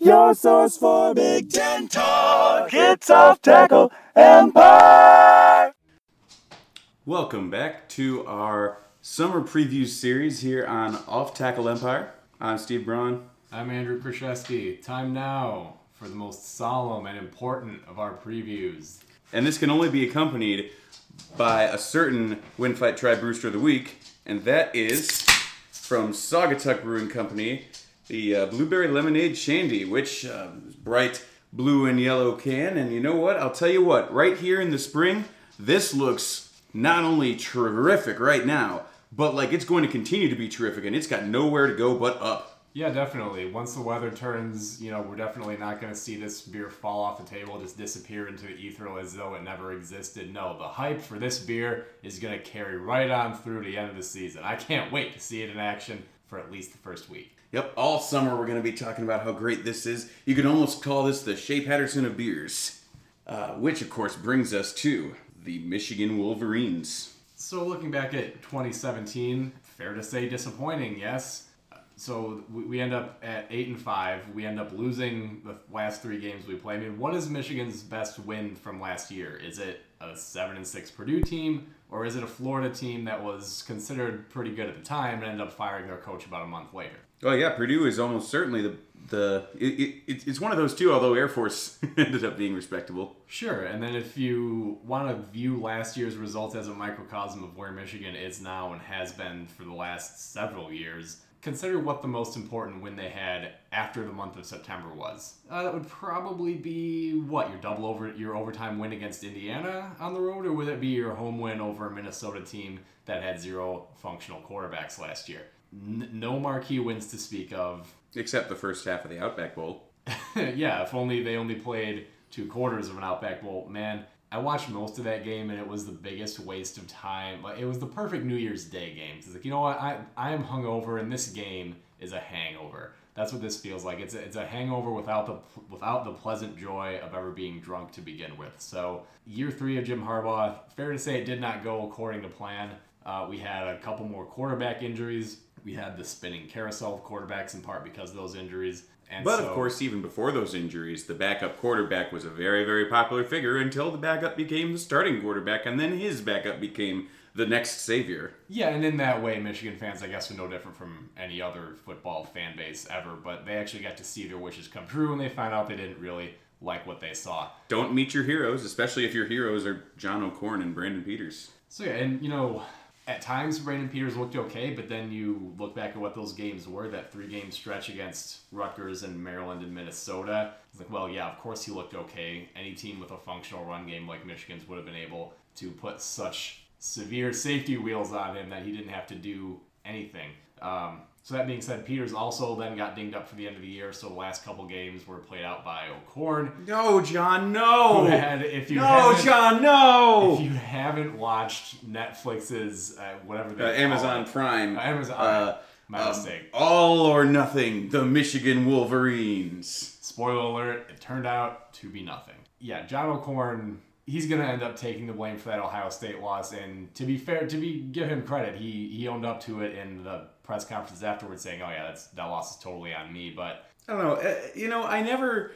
Your source for Big Ten talk. It's Off Tackle Empire. Welcome back to our summer preview series here on Off Tackle Empire. I'm Steve Braun. I'm Andrew Kraszewski. Time now for the most solemn and important of our previews. And this can only be accompanied by a certain Winfight Tribe Brewster of the Week, and that is from Saugatuck Brewing Company, the uh, Blueberry Lemonade Shandy, which uh, bright blue and yellow can. And you know what? I'll tell you what, right here in the spring, this looks not only terrific right now, but like it's going to continue to be terrific, and it's got nowhere to go but up. Yeah, definitely. Once the weather turns, you know, we're definitely not going to see this beer fall off the table, just disappear into the ether as though it never existed. No, the hype for this beer is going to carry right on through the end of the season. I can't wait to see it in action for at least the first week. Yep, all summer we're going to be talking about how great this is. You could almost call this the Shea Patterson of beers. Uh, which, of course, brings us to the Michigan Wolverines. So, looking back at 2017, fair to say disappointing, yes. So we, we end up at eight and five. We end up losing the last three games we play. I mean, what is Michigan's best win from last year? Is it a seven and six Purdue team, or is it a Florida team that was considered pretty good at the time and ended up firing their coach about a month later? Oh yeah, Purdue is almost certainly the the it, it, it's one of those two. Although Air Force ended up being respectable. Sure, and then if you want to view last year's results as a microcosm of where Michigan is now and has been for the last several years, consider what the most important win they had after the month of September was. Uh, that would probably be what your double over your overtime win against Indiana on the road, or would it be your home win over a Minnesota team that had zero functional quarterbacks last year? N- no marquee wins to speak of. Except the first half of the Outback Bowl. yeah, if only they only played two quarters of an Outback Bowl. Man, I watched most of that game and it was the biggest waste of time. Like it was the perfect New Year's Day game. It's like you know what I I am hungover and this game is a hangover. That's what this feels like. It's a, it's a hangover without the without the pleasant joy of ever being drunk to begin with. So year three of Jim Harbaugh, fair to say it did not go according to plan. Uh, we had a couple more quarterback injuries. We had the spinning carousel of quarterbacks in part because of those injuries. And but so, of course, even before those injuries, the backup quarterback was a very, very popular figure until the backup became the starting quarterback, and then his backup became the next savior. Yeah, and in that way, Michigan fans, I guess, are no different from any other football fan base ever. But they actually got to see their wishes come true, when they found out they didn't really like what they saw. Don't meet your heroes, especially if your heroes are John O'Korn and Brandon Peters. So yeah, and you know, at times Brandon Peters looked okay, but then you look back at what those games were, that three game stretch against Rutgers and Maryland and Minnesota. It's like, well, yeah, of course he looked okay. Any team with a functional run game like Michigan's would have been able to put such severe safety wheels on him that he didn't have to do anything. Um, so that being said, Peters also then got dinged up for the end of the year. So the last couple games were played out by O'Korn. No, John, no. Had, if you no, haven't- John, no. if you haven't watched Netflix's uh, whatever they Uh, Amazon it- Prime. Uh, Amazon. Uh, my um, mistake. all or nothing. The Michigan Wolverines. Spoiler alert: it turned out to be nothing. Yeah, John O'Korn. He's gonna end up taking the blame for that Ohio State loss. And to be fair, to be give him credit, he he owned up to it in the press conferences afterwards, saying, "Oh yeah, that's that loss is totally on me." But I don't know. Uh, you know, I never.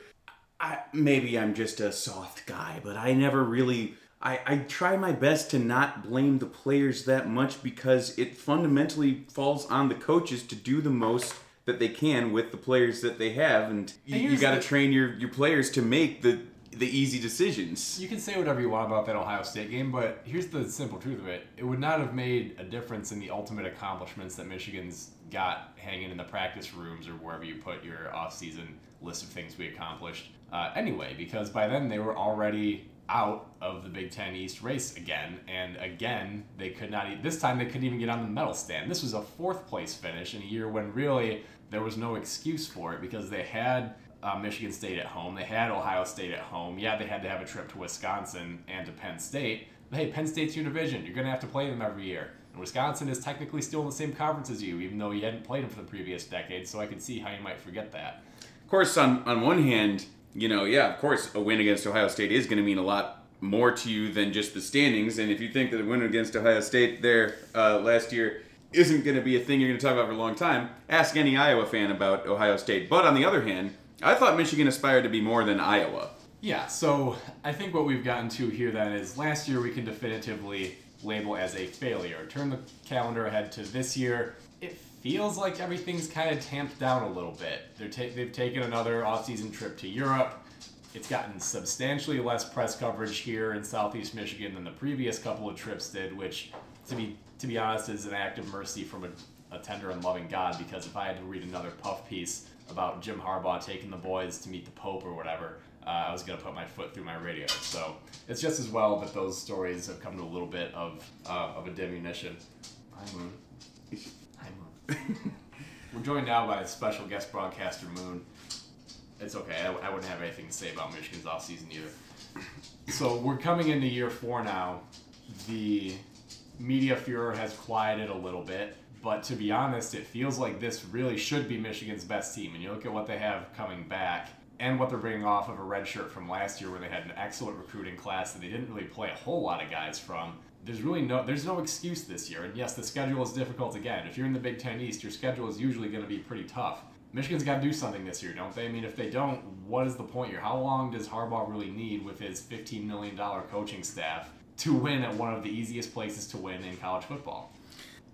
I maybe I'm just a soft guy, but I never really. I, I try my best to not blame the players that much because it fundamentally falls on the coaches to do the most that they can with the players that they have, and you, you got to train your, your players to make the the easy decisions. You can say whatever you want about that Ohio State game, but here's the simple truth of it. It would not have made a difference in the ultimate accomplishments that Michigan's got hanging in the practice rooms or wherever you put your off-season list of things we accomplished uh, anyway, because by then they were already out of the Big Ten East race again, and again they could not. This time they couldn't even get on the medal stand. This was a fourth place finish in a year when really there was no excuse for it because they had uh, Michigan State at home. They had Ohio State at home. Yeah, they had to have a trip to Wisconsin and to Penn State. But hey, Penn State's your division. You're going to have to play them every year. And Wisconsin is technically still in the same conference as you, even though you hadn't played them for the previous decade. So I can see how you might forget that. Of course, on on one hand, you know, yeah, of course, a win against Ohio State is going to mean a lot more to you than just the standings. And if you think that a win against Ohio State there uh, last year isn't going to be a thing you're going to talk about for a long time, ask any Iowa fan about Ohio State. But on the other hand, I thought Michigan aspired to be more than Iowa. Yeah, so I think what we've gotten to here then is last year we can definitively label as a failure. Turn the calendar ahead to this year. It feels like everything's kind of tamped down a little bit. They're ta- they've taken another off-season trip to Europe. It's gotten substantially less press coverage here in Southeast Michigan than the previous couple of trips did, which, to be to be honest, is an act of mercy from a, a tender and loving God. Because if I had to read another puff piece about Jim Harbaugh taking the boys to meet the Pope or whatever, uh, I was gonna put my foot through my radio. So it's just as well that those stories have come to a little bit of uh, of a diminution. Hi Moon. Hi Moon. We're joined now by a special guest broadcaster Moon. It's okay. I, I wouldn't have anything to say about Michigan's offseason either. So we're coming into year four now. The media furor has quieted a little bit, but to be honest, it feels like this really should be Michigan's best team. And you look at what they have coming back and what they're bringing off of a red shirt from last year, where they had an excellent recruiting class that they didn't really play a whole lot of guys from. There's really no there's no excuse this year. And yes, the schedule is difficult again. If you're in the Big Ten East, your schedule is usually going to be pretty tough. Michigan's got to do something this year, don't they? I mean, if they don't, what is the point here? How long does Harbaugh really need with his $15 million coaching staff to win at one of the easiest places to win in college football?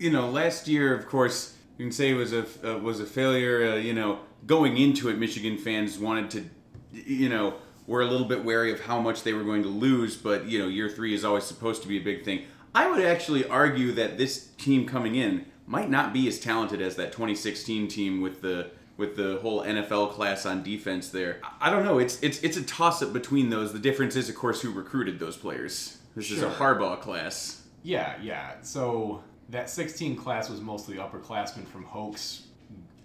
You know, last year, of course, you can say it was a uh, was a failure. Uh, you know, going into it, Michigan fans wanted to, you know, were a little bit wary of how much they were going to lose. But you know, year three is always supposed to be a big thing. I would actually argue that this team coming in might not be as talented as that 2016 team with the with the whole NFL class on defense there. I don't know. It's it's it's a toss up between those. The difference is, of course, who recruited those players. This is a Harbaugh class. Yeah, yeah. So that 16 class was mostly upperclassmen from Hoke's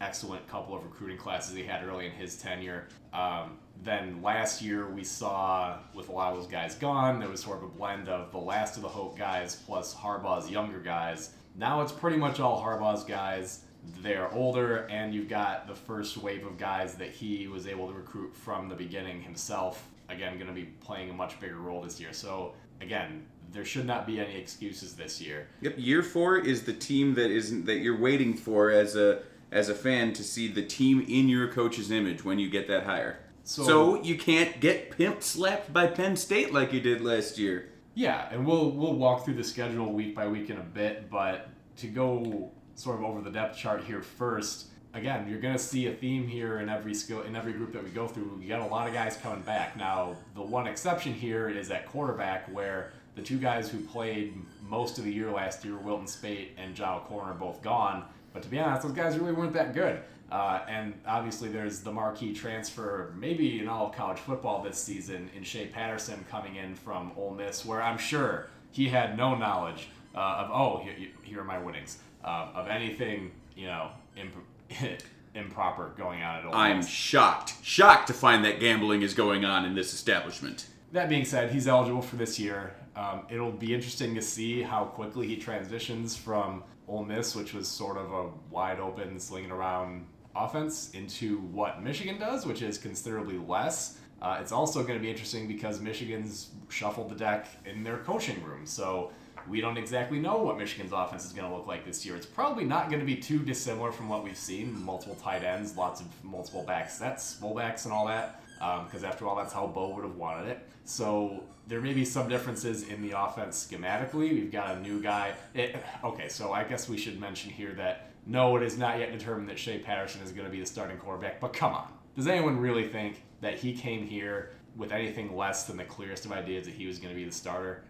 excellent couple of recruiting classes he had early in his tenure. Um, then last year we saw, with a lot of those guys gone, there was sort of a blend of the last of the Hoke guys plus Harbaugh's younger guys. Now it's pretty much all Harbaugh's guys. They're older, and you've got the first wave of guys that he was able to recruit from the beginning himself. Again, going to be playing a much bigger role this year. So, again, there should not be any excuses this year. Yep, year four is the team that isn't that you're waiting for as a as a fan to see the team in your coach's image when you get that hire. So- So, you can't get pimp slapped by Penn State like you did last year. Yeah, and we'll we'll walk through the schedule week by week in a bit, but to go sort of over the depth chart here first, again, you're gonna see a theme here in every skill in every group that we go through. We got a lot of guys coming back. Now, the one exception here is at quarterback, where the two guys who played most of the year last year, Wilton Speight and John O'Korn, are both gone. But to be honest, those guys really weren't that good. Uh, and obviously, there's the marquee transfer, maybe in all of college football this season, in Shea Patterson coming in from Ole Miss, where I'm sure he had no knowledge uh, of, oh, here, here are my winnings, uh, of anything, you know, imp- improper going on at Ole Miss. I'm shocked, shocked to find that gambling is going on in this establishment. That being said, he's eligible for this year. Um, it'll be interesting to see how quickly he transitions from Ole Miss, which was sort of a wide open, slinging around offense, into what Michigan does, which is considerably less. Uh, it's also going to be interesting because Michigan's shuffled the deck in their coaching room. So we don't exactly know what Michigan's offense is going to look like this year. It's probably not going to be too dissimilar from what we've seen multiple tight ends, lots of multiple back sets, fullbacks, and all that. Because after all, that's how Bo would have wanted it. So there may be some differences in the offense schematically. We've got a new guy. It, okay, so I guess we should mention here that no, it is not yet determined that Shea Patterson is going to be the starting quarterback. But come on, does anyone really think that he came here with anything less than the clearest of ideas that he was going to be the starter?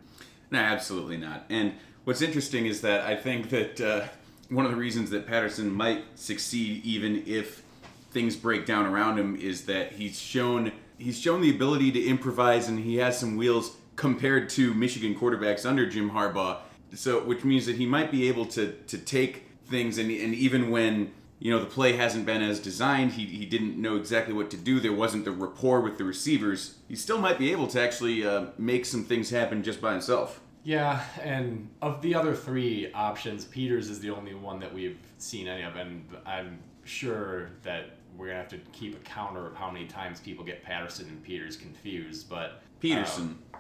No, absolutely not. And what's interesting is that I think that uh, one of the reasons that Patterson might succeed, even if things break down around him, is that he's shown he's shown the ability to improvise and he has some wheels compared to Michigan quarterbacks under Jim Harbaugh. So, which means that he might be able to to take things and and even when you know the play hasn't been as designed, he he didn't know exactly what to do. There wasn't the rapport with the receivers. He still might be able to actually uh, make some things happen just by himself. Yeah, and of the other three options, Peters is the only one that we've seen any of, and I'm sure that we're gonna have to keep a counter of how many times people get Patterson and Peters confused. But Peterson. um,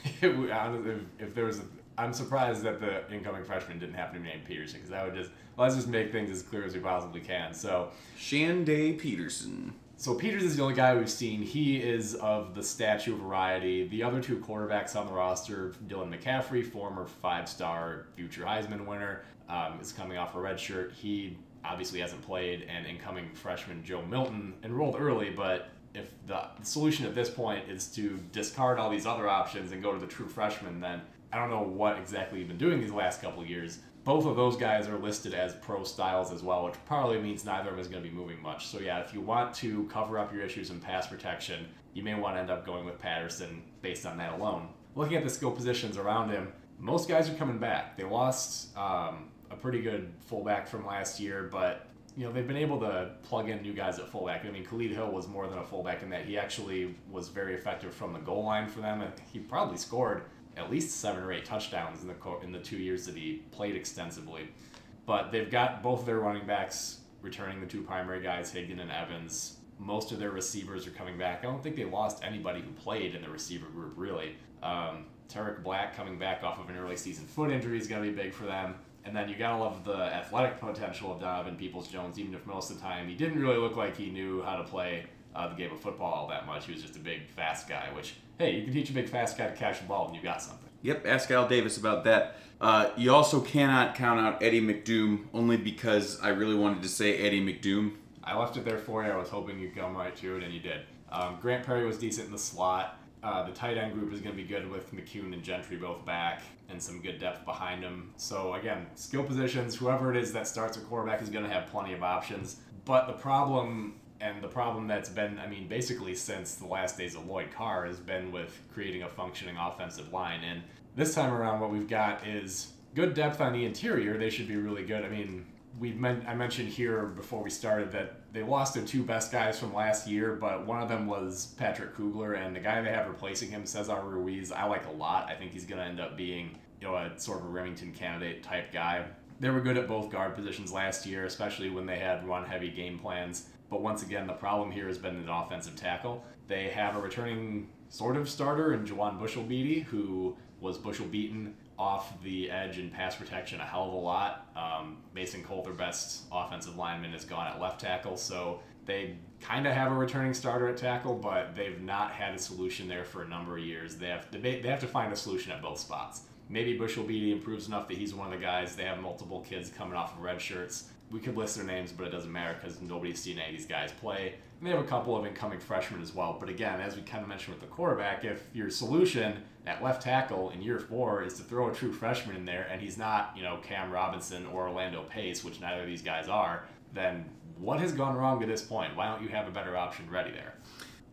if, if there was, a, I'm surprised that the incoming freshman didn't happen to be named Peterson because that would just let's just make things as clear as we possibly can. So Shanday Peterson. So Peters is the only guy we've seen. He is of the statue variety. The other two quarterbacks on the roster, Dylan McCaffrey, former five-star future Heisman winner, um, is coming off a red shirt. He obviously hasn't played, and incoming freshman Joe Milton enrolled early, but if the solution at this point is to discard all these other options and go to the true freshman, then I don't know what exactly you've been doing these last couple years. Both of those guys are listed as pro styles as well, which probably means neither of them is going to be moving much. So yeah, if you want to cover up your issues in pass protection, you may want to end up going with Patterson based on that alone. Looking at the skill positions around him, most guys are coming back. They lost um, a pretty good fullback from last year, but you know they've been able to plug in new guys at fullback. I mean, Khalid Hill was more than a fullback in that he actually was very effective from the goal line for them, he probably scored at least seven or eight touchdowns in the co- in the two years that he played extensively. But they've got both their running backs returning, the two primary guys, Higdon and Evans. Most of their receivers are coming back. I don't think they lost anybody who played in the receiver group really. Um, Tarik Black coming back off of an early season foot injury is going to be big for them. And then you gotta love the athletic potential of Donovan Peoples Jones, even if most of the time he didn't really look like he knew how to play uh, the game of football all that much. He was just a big, fast guy, which, hey, you can teach a big, fast guy to catch the ball and you got something. Yep, ask Al Davis about that. Uh, you also cannot count out Eddie McDoom only because I really wanted to say Eddie McDoom. I left it there for you. I was hoping you'd come right to it, and you did. Um, Grant Perry was decent in the slot. Uh, the tight end group is going to be good with McCune and Gentry both back and some good depth behind them. So, again, skill positions, whoever it is that starts a quarterback is going to have plenty of options. But the problem, and the problem that's been, I mean, basically since the last days of Lloyd Carr, has been with creating a functioning offensive line. And this time around, what we've got is good depth on the interior. They should be really good. I mean, we meant I mentioned here before we started that they lost their two best guys from last year, but one of them was Patrick Kugler, and the guy they have replacing him, Cesar Ruiz, I like a lot. I think he's going to end up being you know a sort of a Rimington candidate type guy. They were good at both guard positions last year, especially when they had run heavy game plans. But once again, the problem here has been an offensive tackle. They have a returning sort of starter in Juwann Bushell-Beatty, who was Bushell beaten off the edge and pass protection a hell of a lot. Um, Mason Cole, their best offensive lineman, is gone at left tackle, so they kind of have a returning starter at tackle, but they've not had a solution there for a number of years. They have to, they have to find a solution at both spots. Maybe Bushell-Beatty improves enough that he's one of the guys. They have multiple kids coming off of red shirts. We could list their names, but it doesn't matter because nobody's seen any of these guys play. And they have a couple of incoming freshmen as well. But again, as we kind of mentioned with the quarterback, if your solution at left tackle in year four is to throw a true freshman in there and he's not, you know, Cam Robinson or Orlando Pace, which neither of these guys are, then what has gone wrong to this point? Why don't you have a better option ready there?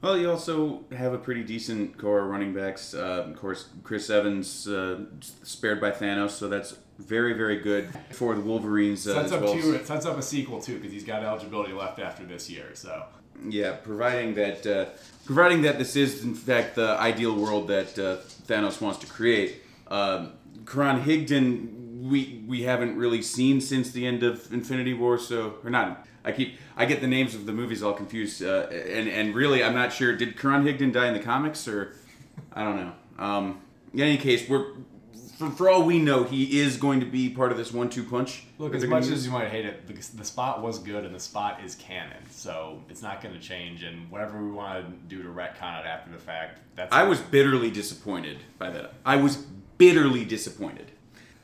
Well, you also have a pretty decent core of running backs. Uh, of course, Chris Evans uh, spared by Thanos, so that's very, very good for the Wolverines. Uh, sets up well two. It sets up a sequel too because he's got eligibility left after this year. So yeah, providing that uh, providing that this is in fact the ideal world that uh, Thanos wants to create. Um, Karan Higdon, we we haven't really seen since the end of Infinity War, so or not. I keep I get the names of the movies all confused, uh, and and really I'm not sure. Did Karan Higdon die in the comics, or I don't know. Um, in any case, we're for, for all we know, he is going to be part of this one-two punch. Look, as much as you might hate it, the, the spot was good and the spot is canon, so it's not going to change. And whatever we want to do to retcon it after the fact, that's. I was bitterly disappointed by that. I was bitterly disappointed.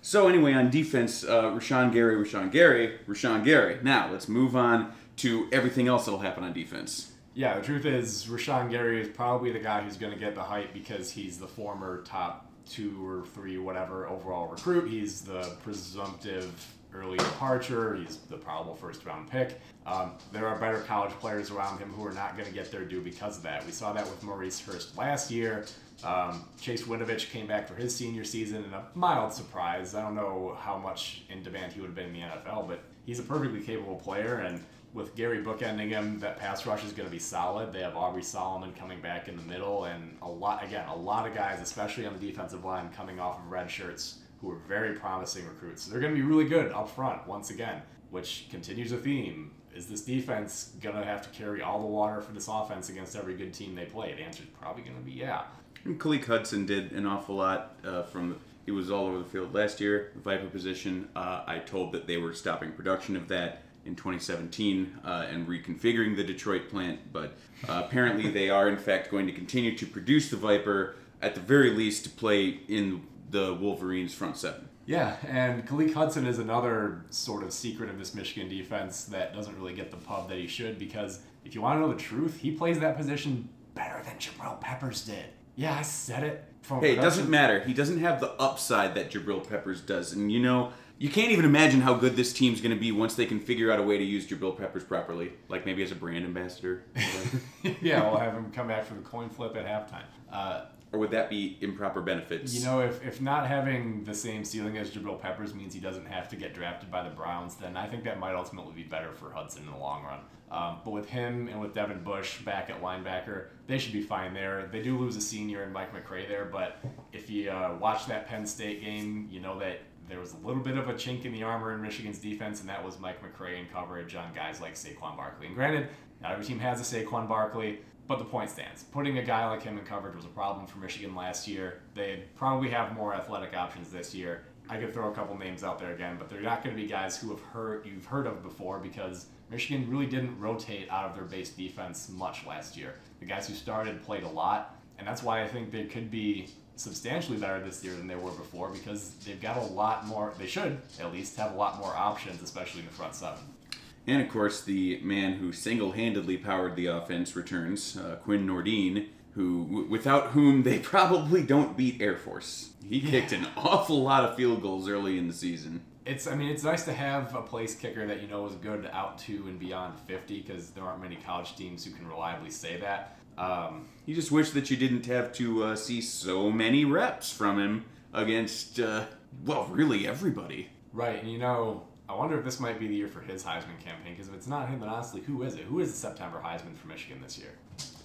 So anyway, on defense, uh, Rashan Gary, Rashan Gary, Rashan Gary. Now let's move on to everything else that'll happen on defense. Yeah, the truth is, Rashan Gary is probably the guy who's going to get the hype because he's the former top two or three, whatever, overall recruit. He's the presumptive early departure. He's the probable first round pick. Um, there are better college players around him who are not going to get their due because of that. We saw that with Maurice Hurst last year. Um, Chase Winovich came back for his senior season in a mild surprise. I don't know how much in demand he would have been in the NFL, but he's a perfectly capable player. And with Gary bookending him, that pass rush is going to be solid. They have Aubrey Solomon coming back in the middle, and a lot again, a lot of guys, especially on the defensive line, coming off of red shirts who are very promising recruits. So they're going to be really good up front once again, which continues a theme. Is this defense going to have to carry all the water for this offense against every good team they play? The answer is probably going to be yeah. And Hudson did an awful lot uh, from. He was all over the field last year, Viper position. Uh, I told that they were stopping production of that. In 2017 uh, and reconfiguring the Detroit plant, but uh, apparently they are in fact going to continue to produce the Viper at the very least to play in the Wolverines front seven. Yeah, and Khaleke Hudson is another sort of secret of this Michigan defense that doesn't really get the pub that he should because if you want to know the truth, he plays that position better than Jabril Peppers did. Yeah, I said it. From Hey, it doesn't matter. He doesn't have the upside that Jabril Peppers does, and you know you can't even imagine how good this team's going to be once they can figure out a way to use Jabril Peppers properly, like maybe as a brand ambassador. yeah, we'll have him come back for the coin flip at halftime. Uh, or would that be improper benefits? You know, if, if not having the same ceiling as Jabril Peppers means he doesn't have to get drafted by the Browns, then I think that might ultimately be better for Hudson in the long run. Um, but with him and with Devin Bush back at linebacker, they should be fine there. They do lose a senior in Mike McCray there, but if you uh, watch that Penn State game, you know that there was a little bit of a chink in the armor in Michigan's defense, and that was Mike McCray in coverage on guys like Saquon Barkley. And granted, not every team has a Saquon Barkley, but the point stands. Putting a guy like him in coverage was a problem for Michigan last year. They probably have more athletic options this year. I could throw a couple names out there again, but they're not going to be guys who have heard you've heard of before because Michigan really didn't rotate out of their base defense much last year. The guys who started played a lot, and that's why I think they could be substantially better this year than they were before because they've got a lot more. They should at least have a lot more options, especially in the front seven. And of course, the man who single handedly powered the offense returns, uh, Quinn Nordin, who, w- without whom they probably don't beat Air Force. He kicked an awful lot of field goals early in the season. It's, I mean, it's nice to have a place kicker that you know is good out to and beyond 50 because there aren't many college teams who can reliably say that. Um, you just wish that you didn't have to uh, see so many reps from him against, uh, well, really everybody. Right, and you know, I wonder if this might be the year for his Heisman campaign because if it's not him, then honestly, who is it? Who is the September Heisman for Michigan this year?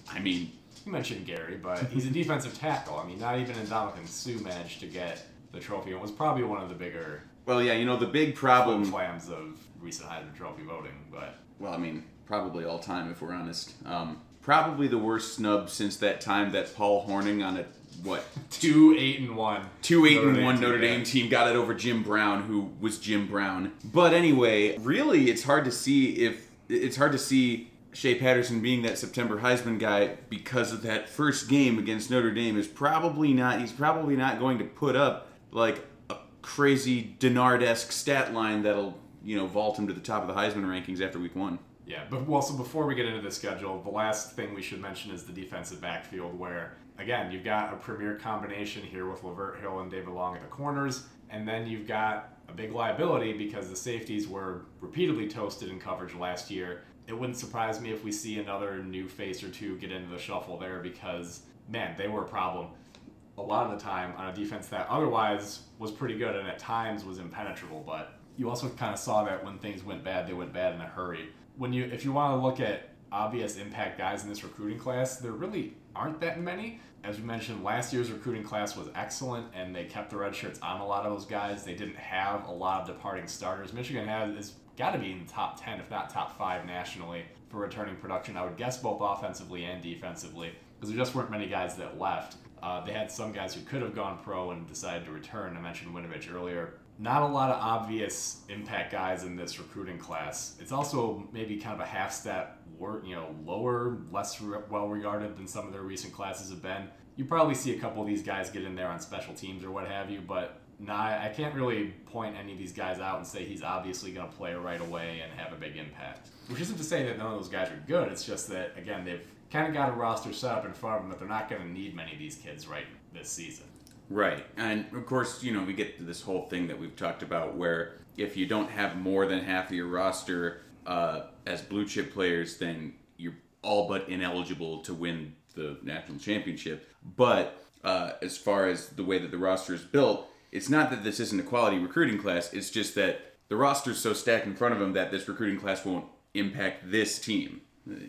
I mean, you mentioned Gary, but he's a defensive tackle. I mean, not even Ndamukong Suh managed to get the trophy. It was probably one of the bigger. Well, yeah, you know the big problem. Flams of recent Heisman Trophy voting, but well, I mean, probably all time if we're honest. Um, probably the worst snub since that time that Paul Hornung on a what two eight and one two eight Notre and one Notre Dame team got it over Jim Brown, who was Jim Brown. But anyway, really, it's hard to see if it's hard to see Shea Patterson being that September Heisman guy because of that first game against Notre Dame is probably not. He's probably not going to put up like a crazy Denard-esque stat line that'll you know vault him to the top of the Heisman rankings after week one. Yeah, but well, so before we get into the schedule, the last thing we should mention is the defensive backfield, where again you've got a premier combination here with Lavert Hill and David Long at the corners, and then you've got a big liability because the safeties were repeatedly toasted in coverage last year. It wouldn't surprise me if we see another new face or two get into the shuffle there because man, they were a problem a lot of the time on a defense that otherwise was pretty good and at times was impenetrable, but you also kind of saw that when things went bad, they went bad in a hurry when you if you want to look at obvious impact guys in this recruiting class, there really aren't that many. As we mentioned, last year's recruiting class was excellent, and they kept the red shirts on a lot of those guys. They didn't have a lot of departing starters. Michigan has got to be in the top ten, if not top five nationally for returning production. I would guess both offensively and defensively, because there just weren't many guys that left. Uh, they had some guys who could have gone pro and decided to return. I mentioned Winovich earlier not a lot of obvious impact guys in this recruiting class. It's also maybe kind of a half step, you know, lower, less well regarded than some of their recent classes have been. You probably see a couple of these guys get in there on special teams or what have you, but nah, I can't really point any of these guys out and say he's obviously going to play right away and have a big impact. Which isn't to say that none of those guys are good. It's just that again they've kind of got a roster set up in front of them that they're not going to need many of these kids right this season. Right. And of course, you know, we get to this whole thing that we've talked about where if you don't have more than half of your roster uh, as blue chip players, then you're all but ineligible to win the national championship. But uh, as far as the way that the roster is built, it's not that this isn't a quality recruiting class, it's just that the roster is so stacked in front of them that this recruiting class won't impact this team.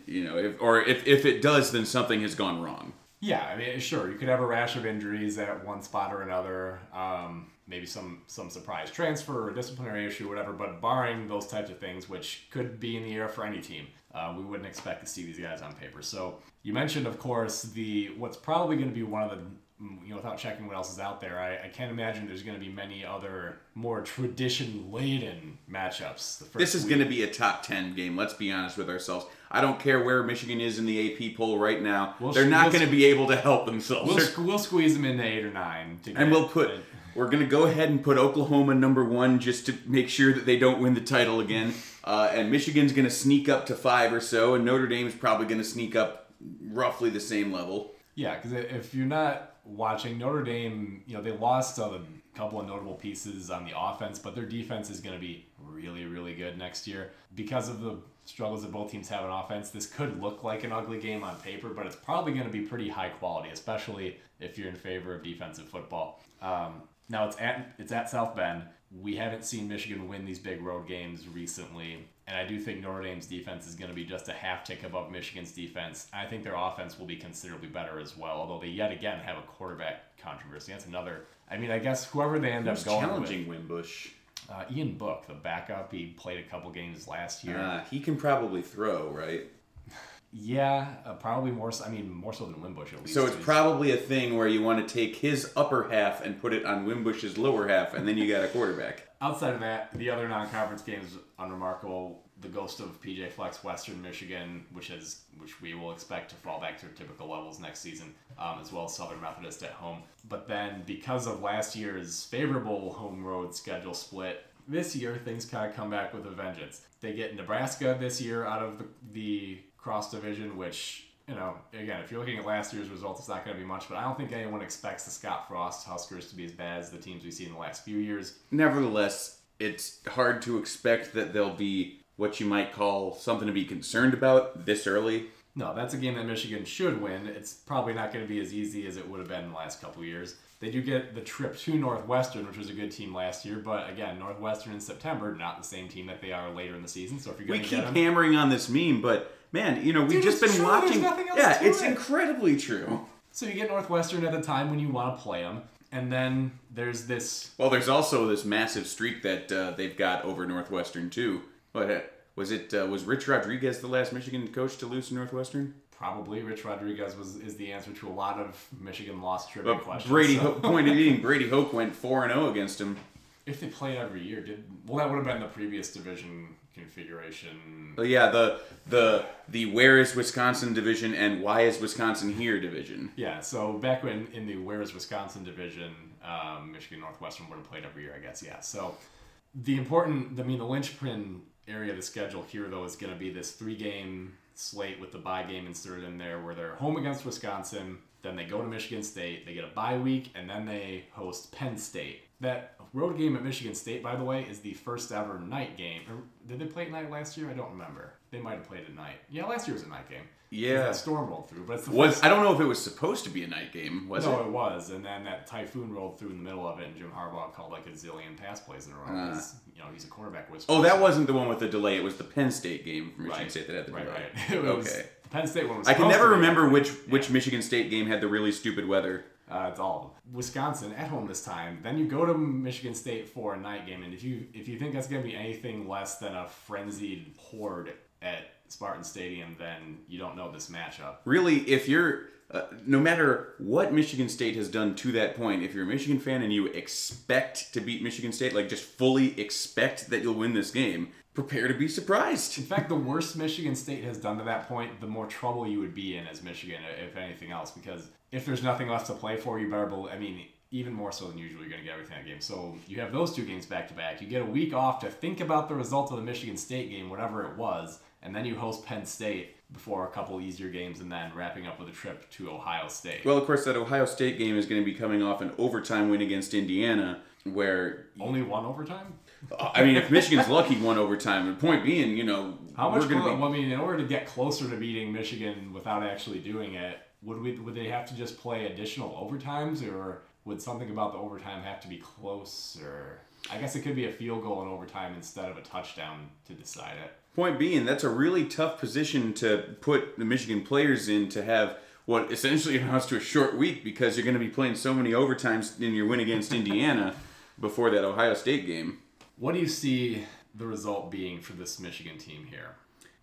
You know, if, or if, if it does, then something has gone wrong. Yeah, I mean, sure, you could have a rash of injuries at one spot or another. Um, maybe some some surprise transfer or disciplinary issue, or whatever. But barring those types of things, which could be in the air for any team, Uh, we wouldn't expect to see these guys on paper. So you mentioned, of course, the what's probably going to be one of the you know, without checking what else is out there, I, I can't imagine there's going to be many other more tradition laden matchups. this is going to be a top 10 game, let's be honest with ourselves. I don't care where Michigan is in the AP poll right now. We'll, They're not we'll, going to be able to help themselves. We'll, we'll squeeze them into eight or nine. and we'll put. We're going to go ahead and put Oklahoma number one just to make sure that they don't win the title again. Uh, and Michigan's going to sneak up to five or so, and Notre Dame's probably going to sneak up roughly the same level. Yeah, because if you're not watching Notre Dame, you know, they lost a couple of notable pieces on the offense, but their defense is going to be really, really good next year. Because of the struggles that both teams have in offense, this could look like an ugly game on paper, but it's probably going to be pretty high quality, especially if you're in favor of defensive football. Um, now it's at it's at South Bend. We haven't seen Michigan win these big road games recently. And I do think Notre Dame's defense is going to be just a half tick above Michigan's defense. I think their offense will be considerably better as well, although they yet again have a quarterback controversy. That's another. I mean, I guess whoever they end Who's up going challenging with, Wimbush. Uh, Ian Book, the backup, he played a couple games last year. Uh, he can probably throw, right? Yeah, uh, probably more. So, I mean, more so than Wimbush at least. So it's probably a thing where you want to take his upper half and put it on Wimbush's lower half, and then you got a quarterback. Outside of that, the other non-conference games unremarkable. The ghost of PJ Fleck's, Western Michigan, which is which we will expect to fall back to typical levels next season, um, as well as Southern Methodist at home. But then, because of last year's favorable home road schedule split, this year things kind of come back with a vengeance. They get Nebraska this year out of the, the cross division, which you know, again, if you're looking at last year's results, it's not going to be much, but I don't think anyone expects the Scott Frost Huskers to be as bad as the teams we've seen in the last few years. Nevertheless, it's hard to expect that they'll be what you might call something to be concerned about this early. No, that's a game that Michigan should win. It's probably not going to be as easy as it would have been in the last couple years. They do get the trip to Northwestern, which was a good team last year, but again, Northwestern in September, not the same team that they are later in the season. So if you're going to get them, hammering on this meme, but man, you know, we've Dude, just been true. watching. yeah, it's it. incredibly true. So you get Northwestern at the time when you want to play them, and then there's this. Well, there's also this massive streak that uh, they've got over Northwestern too. What uh, was it? Uh, was Rich Rodriguez the last Michigan coach to lose to Northwestern? Probably Rich Rodriguez was is the answer to a lot of Michigan lost trivia but questions. Brady so. point being Brady Hoke went four and zero oh against him. If they played every year, did well that would have been the previous division configuration. Oh yeah, the the the where is Wisconsin division and why is Wisconsin here division. Yeah, so back when in the where is Wisconsin division, um, Michigan Northwestern would have played every year, I guess. Yeah, so the important, I mean, the linchpin area of the schedule here though is going to be this three game slate with the bye game inserted in there, where they're home against Wisconsin, then they go to Michigan State, they get a bye week, and then they host Penn State. That road game at Michigan State, by the way, is the first ever night game. Or did they play at night last year? I don't remember. They might have played at night. Yeah, last year was a night game. Yeah, that storm rolled through, but it's the was first... I don't know if it was supposed to be a night game. Was no, it? No, it was, and then that typhoon rolled through in the middle of it, and Jim Harbaugh called like a zillion pass plays in a row. Uh, you know, he's a quarterback whisperer. Oh, that wasn't the one with the delay. It was the Penn State game from Michigan right. State that had the right, delay. Right, okay. Penn State one was. I can never remember which which yeah. Michigan State game had the really stupid weather. Uh, it's all Wisconsin at home this time. Then you go to Michigan State for a night game, and if you if you think that's going to be anything less than a frenzied horde at Spartan Stadium, then you don't know this matchup. Really, if you're uh, no matter what Michigan State has done to that point, if you're a Michigan fan and you expect to beat Michigan State, like just fully expect that you'll win this game, prepare to be surprised. In fact, the worse Michigan State has done to that point, the more trouble you would be in as Michigan, if anything else, because if there's nothing left to play for, you better. I mean, even more so than usual, you're going to get everything that game. So you have those two games back to back. You get a week off to think about the result of the Michigan State game, whatever it was, and then you host Penn State before a couple easier games, and then wrapping up with a trip to Ohio State. Well, of course, that Ohio State game is going to be coming off an overtime win against Indiana, where only one overtime. Uh, I mean, if Michigan's lucky, one overtime. The point being, you know, how much? Clo- be... I mean, in order to get closer to beating Michigan without actually doing it, would we would they have to just play additional overtimes, or would something about the overtime have to be close? Or I guess it could be a field goal in overtime instead of a touchdown to decide it. Point being, that's a really tough position to put the Michigan players in to have what essentially amounts to a short week because you're going to be playing so many overtimes in your win against Indiana before that Ohio State game. What do you see the result being for this Michigan team here?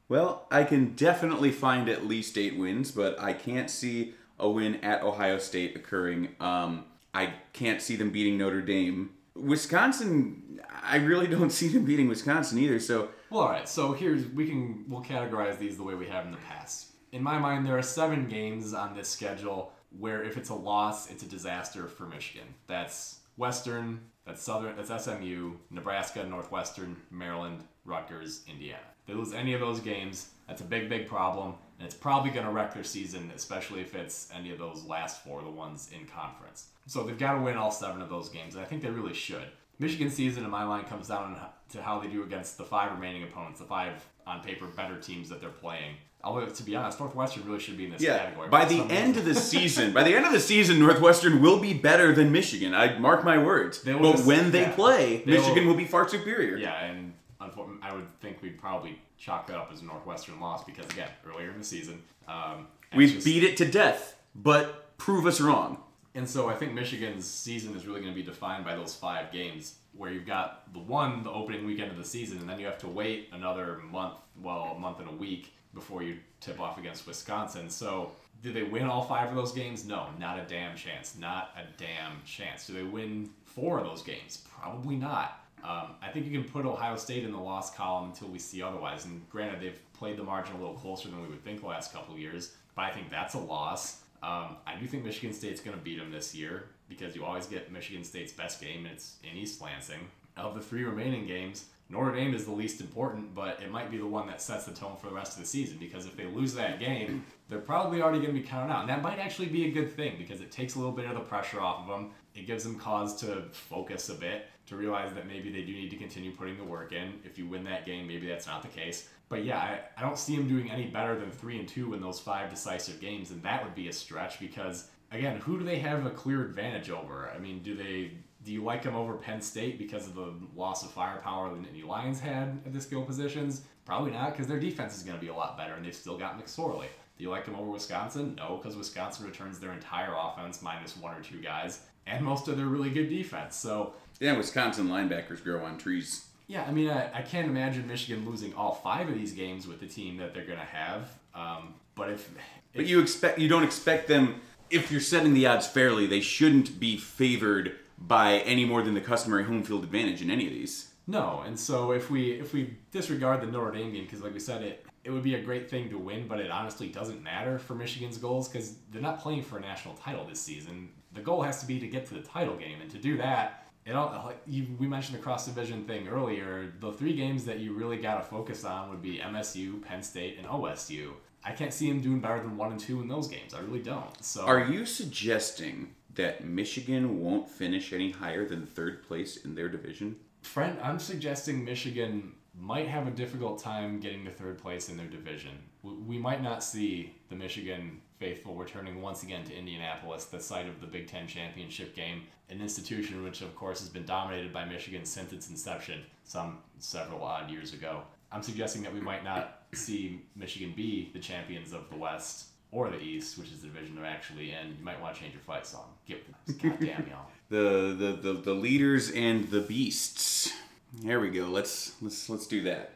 Well, I can definitely find at least eight wins, but I can't see a win at Ohio State occurring. Um, I can't see them beating Notre Dame. Wisconsin, I really don't see them beating Wisconsin either. So, Well, all right. So here's we can we'll categorize these the way we have in the past. In my mind, there are seven games on this schedule where if it's a loss, it's a disaster for Michigan. That's Western, that's Southern, that's SMU, Nebraska, Northwestern, Maryland, Rutgers, Indiana. If They lose any of those games, that's a big, big problem, and it's probably going to wreck their season, especially if it's any of those last four, the ones in conference. So they've got to win all seven of those games, and I think they really should. Michigan season, in my mind, comes down to how they do against the five remaining opponents, the five on paper better teams that they're playing. Although, to be honest, Northwestern really should be in this yeah, category. by the end reason. of the season, by the end of the season, Northwestern will be better than Michigan. I mark my words. Will But just- when they yeah. play, They Michigan will be far superior. Yeah, and I would think we'd probably chalk that up as a Northwestern loss because, again, earlier in the season, um, We just- beat it to death, but prove us wrong. And so I think Michigan's season is really going to be defined by those five games, where you've got the one, the opening weekend of the season, and then you have to wait another month, well, a month and a week before you tip off against Wisconsin. So do they win all five of those games? No, not a damn chance. Not a damn chance. Do they win four of those games? Probably not. Um, I think you can put Ohio State in the loss column until we see otherwise. And granted, they've played the margin a little closer than we would think the last couple of years, but I think that's a loss. Um, I do think Michigan State's going to beat them this year because you always get Michigan State's best game, and it's in East Lansing. Of the three remaining games, Notre Dame is the least important, but it might be the one that sets the tone for the rest of the season because if they lose that game, they're probably already going to be counted out. And that might actually be a good thing because it takes a little bit of the pressure off of them. It gives them cause to focus a bit, to realize that maybe they do need to continue putting the work in. If you win that game, maybe that's not the case. But yeah, I, I don't see them doing any better than 3 and 2 in those five decisive games, and that would be a stretch because, again, who do they have a clear advantage over? I mean, do they. Do you like them over Penn State because of the loss of firepower that the Lions had at the skill positions? Probably not, because their defense is going to be a lot better, and they've still got McSorley. Do you like them over Wisconsin? No, because Wisconsin returns their entire offense minus one or two guys, and most of their really good defense. So, Yeah, Wisconsin linebackers grow on trees. Yeah, I mean, I, I can't imagine Michigan losing all five of these games with the team that they're going to have. Um, but if, But you expect you don't expect them if you're setting the odds fairly, they shouldn't be favored by any more than the customary home field advantage in any of these. No, and so if we if we disregard the Notre Dame game because like we said it it would be a great thing to win, but it honestly doesn't matter for Michigan's goals because they're not playing for a national title this season. The goal has to be to get to the title game, and to do that, it all uh, like you, we mentioned the cross division thing earlier. The three games that you really got to focus on would be MSU, Penn State, and OSU. I can't see them doing better than one and two in those games. I really don't. So Are you suggesting that Michigan won't finish any higher than third place in their division? Friend, I'm suggesting Michigan might have a difficult time getting to third place in their division. We might not see the Michigan faithful returning once again to Indianapolis, the site of the Big Ten championship game, an institution which, of course, has been dominated by Michigan since its inception, some several odd years ago. I'm suggesting that we might not see Michigan be the champions of the West or the East, which is the division they're actually in. You might want to change your fight song. Get, God damn y'all. The, the the the leaders and the beasts. There we go. Let's let's let's do that.